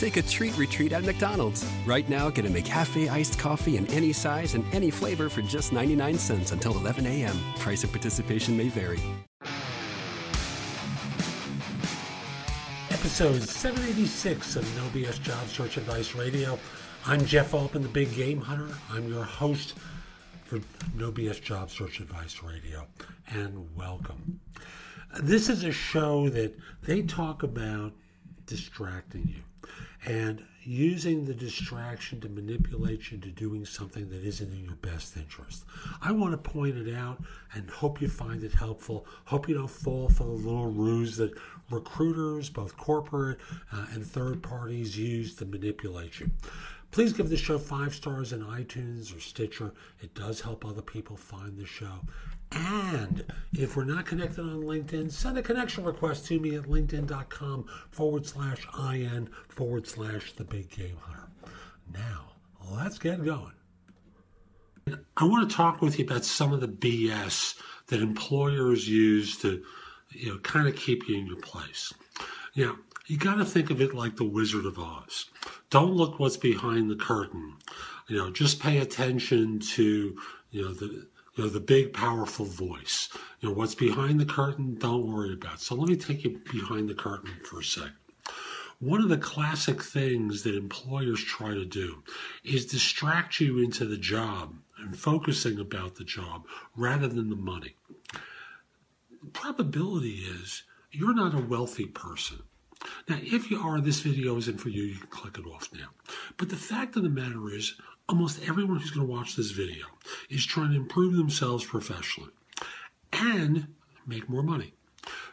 Take a treat retreat at McDonald's. Right now, get a McCafe iced coffee in any size and any flavor for just 99 cents until 11 a.m. Price of participation may vary. Episode 786 of No BS Job Search Advice Radio. I'm Jeff Altman, the Big Game Hunter. I'm your host for No BS Job Search Advice Radio, and welcome. This is a show that they talk about distracting you and using the distraction to manipulate you into doing something that isn't in your best interest. I want to point it out and hope you find it helpful. Hope you don't fall for the little ruse that recruiters, both corporate uh, and third parties, use to manipulate you. Please give the show five stars in iTunes or Stitcher. It does help other people find the show. And if we're not connected on LinkedIn, send a connection request to me at linkedin.com forward slash IN forward slash the big game hunter. Now, let's get going. I want to talk with you about some of the BS that employers use to, you know, kind of keep you in your place. Now, you got to think of it like the Wizard of Oz. Don't look what's behind the curtain. You know, just pay attention to, you know, the you know, the big, powerful voice. You know, what's behind the curtain, don't worry about. So let me take you behind the curtain for a sec. One of the classic things that employers try to do is distract you into the job and focusing about the job rather than the money. Probability is you're not a wealthy person. Now, if you are, this video isn't for you. You can click it off now. But the fact of the matter is, almost everyone who's going to watch this video is trying to improve themselves professionally and make more money.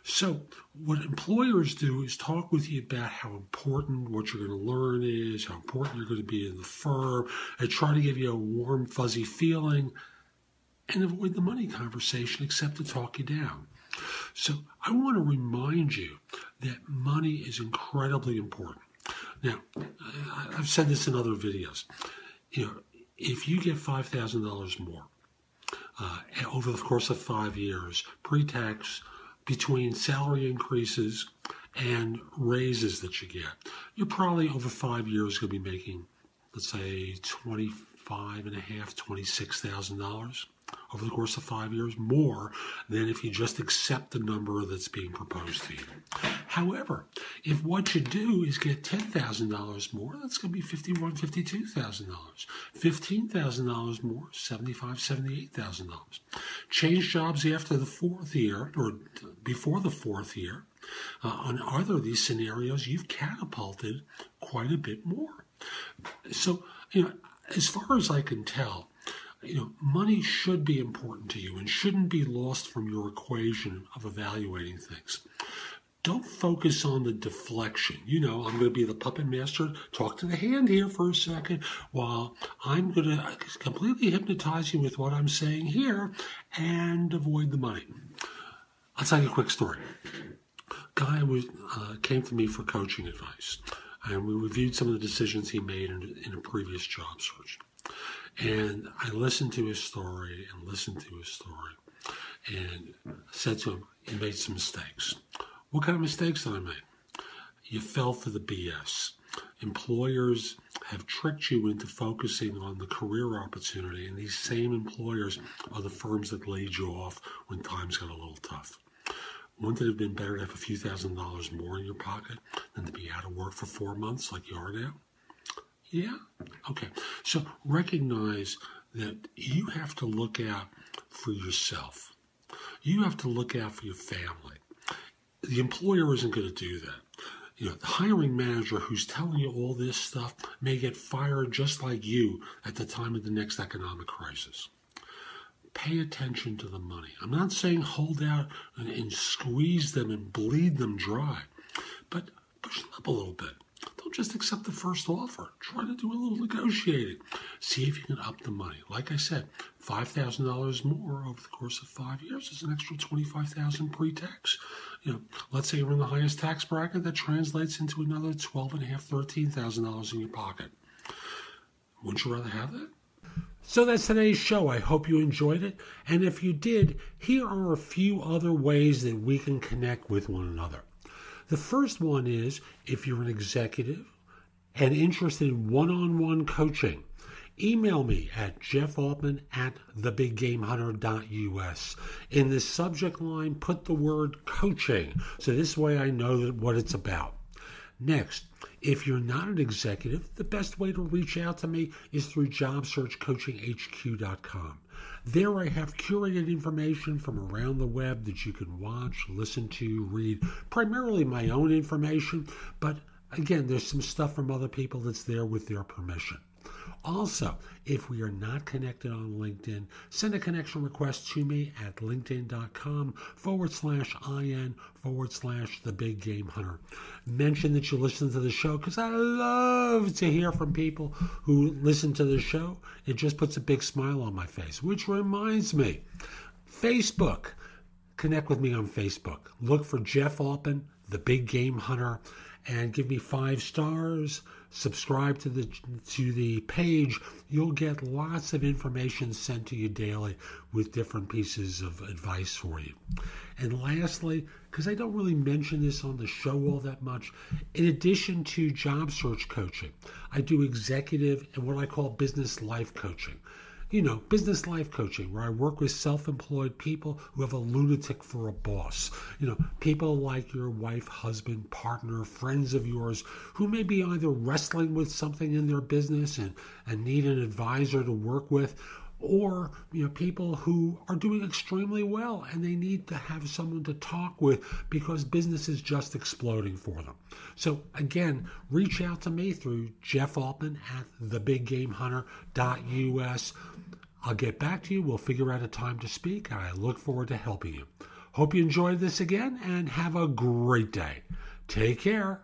So, what employers do is talk with you about how important what you're going to learn is, how important you're going to be in the firm, and try to give you a warm, fuzzy feeling and avoid the money conversation except to talk you down. So, I want to remind you that money is incredibly important. Now, I've said this in other videos you know, if you get five thousand dollars more uh, over the course of five years, pre-tax, between salary increases and raises that you get, you're probably over five years going to be making, let's say, twenty-five and a half, twenty-six thousand dollars over the course of five years, more than if you just accept the number that's being proposed to you. However, if what you do is get $10,000 more, that's going to be $51,000, $52,000. $15,000 more, $75,000, $78,000. Change jobs after the fourth year or before the fourth year. Uh, on either of these scenarios, you've catapulted quite a bit more. So, you know, as far as I can tell, you know, money should be important to you and shouldn't be lost from your equation of evaluating things. Don't focus on the deflection. You know, I'm going to be the puppet master. Talk to the hand here for a second while I'm going to completely hypnotize you with what I'm saying here and avoid the money. I'll tell you a quick story. Guy was uh, came to me for coaching advice, and we reviewed some of the decisions he made in, in a previous job search. And I listened to his story and listened to his story and said to him, You made some mistakes. What kind of mistakes did I make? You fell for the BS. Employers have tricked you into focusing on the career opportunity, and these same employers are the firms that laid you off when times got a little tough. Wouldn't it have been better to have a few thousand dollars more in your pocket than to be out of work for four months like you are now? Yeah? Okay. So recognize that you have to look out for yourself. You have to look out for your family. The employer isn't going to do that. You know, the hiring manager who's telling you all this stuff may get fired just like you at the time of the next economic crisis. Pay attention to the money. I'm not saying hold out and, and squeeze them and bleed them dry, but push them up a little bit. Just accept the first offer. Try to do a little negotiating. See if you can up the money. Like I said, $5,000 more over the course of five years is an extra 25000 pre-tax. You know, let's say you're in the highest tax bracket, that translates into another $12,500, $13,000 in your pocket. Wouldn't you rather have that? So that's today's show. I hope you enjoyed it. And if you did, here are a few other ways that we can connect with one another. The first one is if you're an executive and interested in one on one coaching, email me at jeffaltman at thebiggamehunter.us. In the subject line, put the word coaching so this way I know what it's about. Next, if you're not an executive, the best way to reach out to me is through jobsearchcoachinghq.com. There I have curated information from around the web that you can watch, listen to, read, primarily my own information, but again, there's some stuff from other people that's there with their permission. Also, if we are not connected on LinkedIn, send a connection request to me at linkedin.com forward slash IN forward slash the big game hunter. Mention that you listen to the show because I love to hear from people who listen to the show. It just puts a big smile on my face, which reminds me Facebook. Connect with me on Facebook. Look for Jeff Altman, the big game hunter, and give me five stars. Subscribe to the to the page, you'll get lots of information sent to you daily with different pieces of advice for you. And lastly, because I don't really mention this on the show all that much, in addition to job search coaching, I do executive and what I call business life coaching you know, business life coaching, where I work with self employed people who have a lunatic for a boss. You know, people like your wife, husband, partner, friends of yours who may be either wrestling with something in their business and, and need an advisor to work with, or you know people who are doing extremely well and they need to have someone to talk with because business is just exploding for them. So again reach out to me through jeff altman at thebiggamehunter.us i'll get back to you. We'll figure out a time to speak i look forward to helping you. Hope you enjoyed this again and have a great day. Take care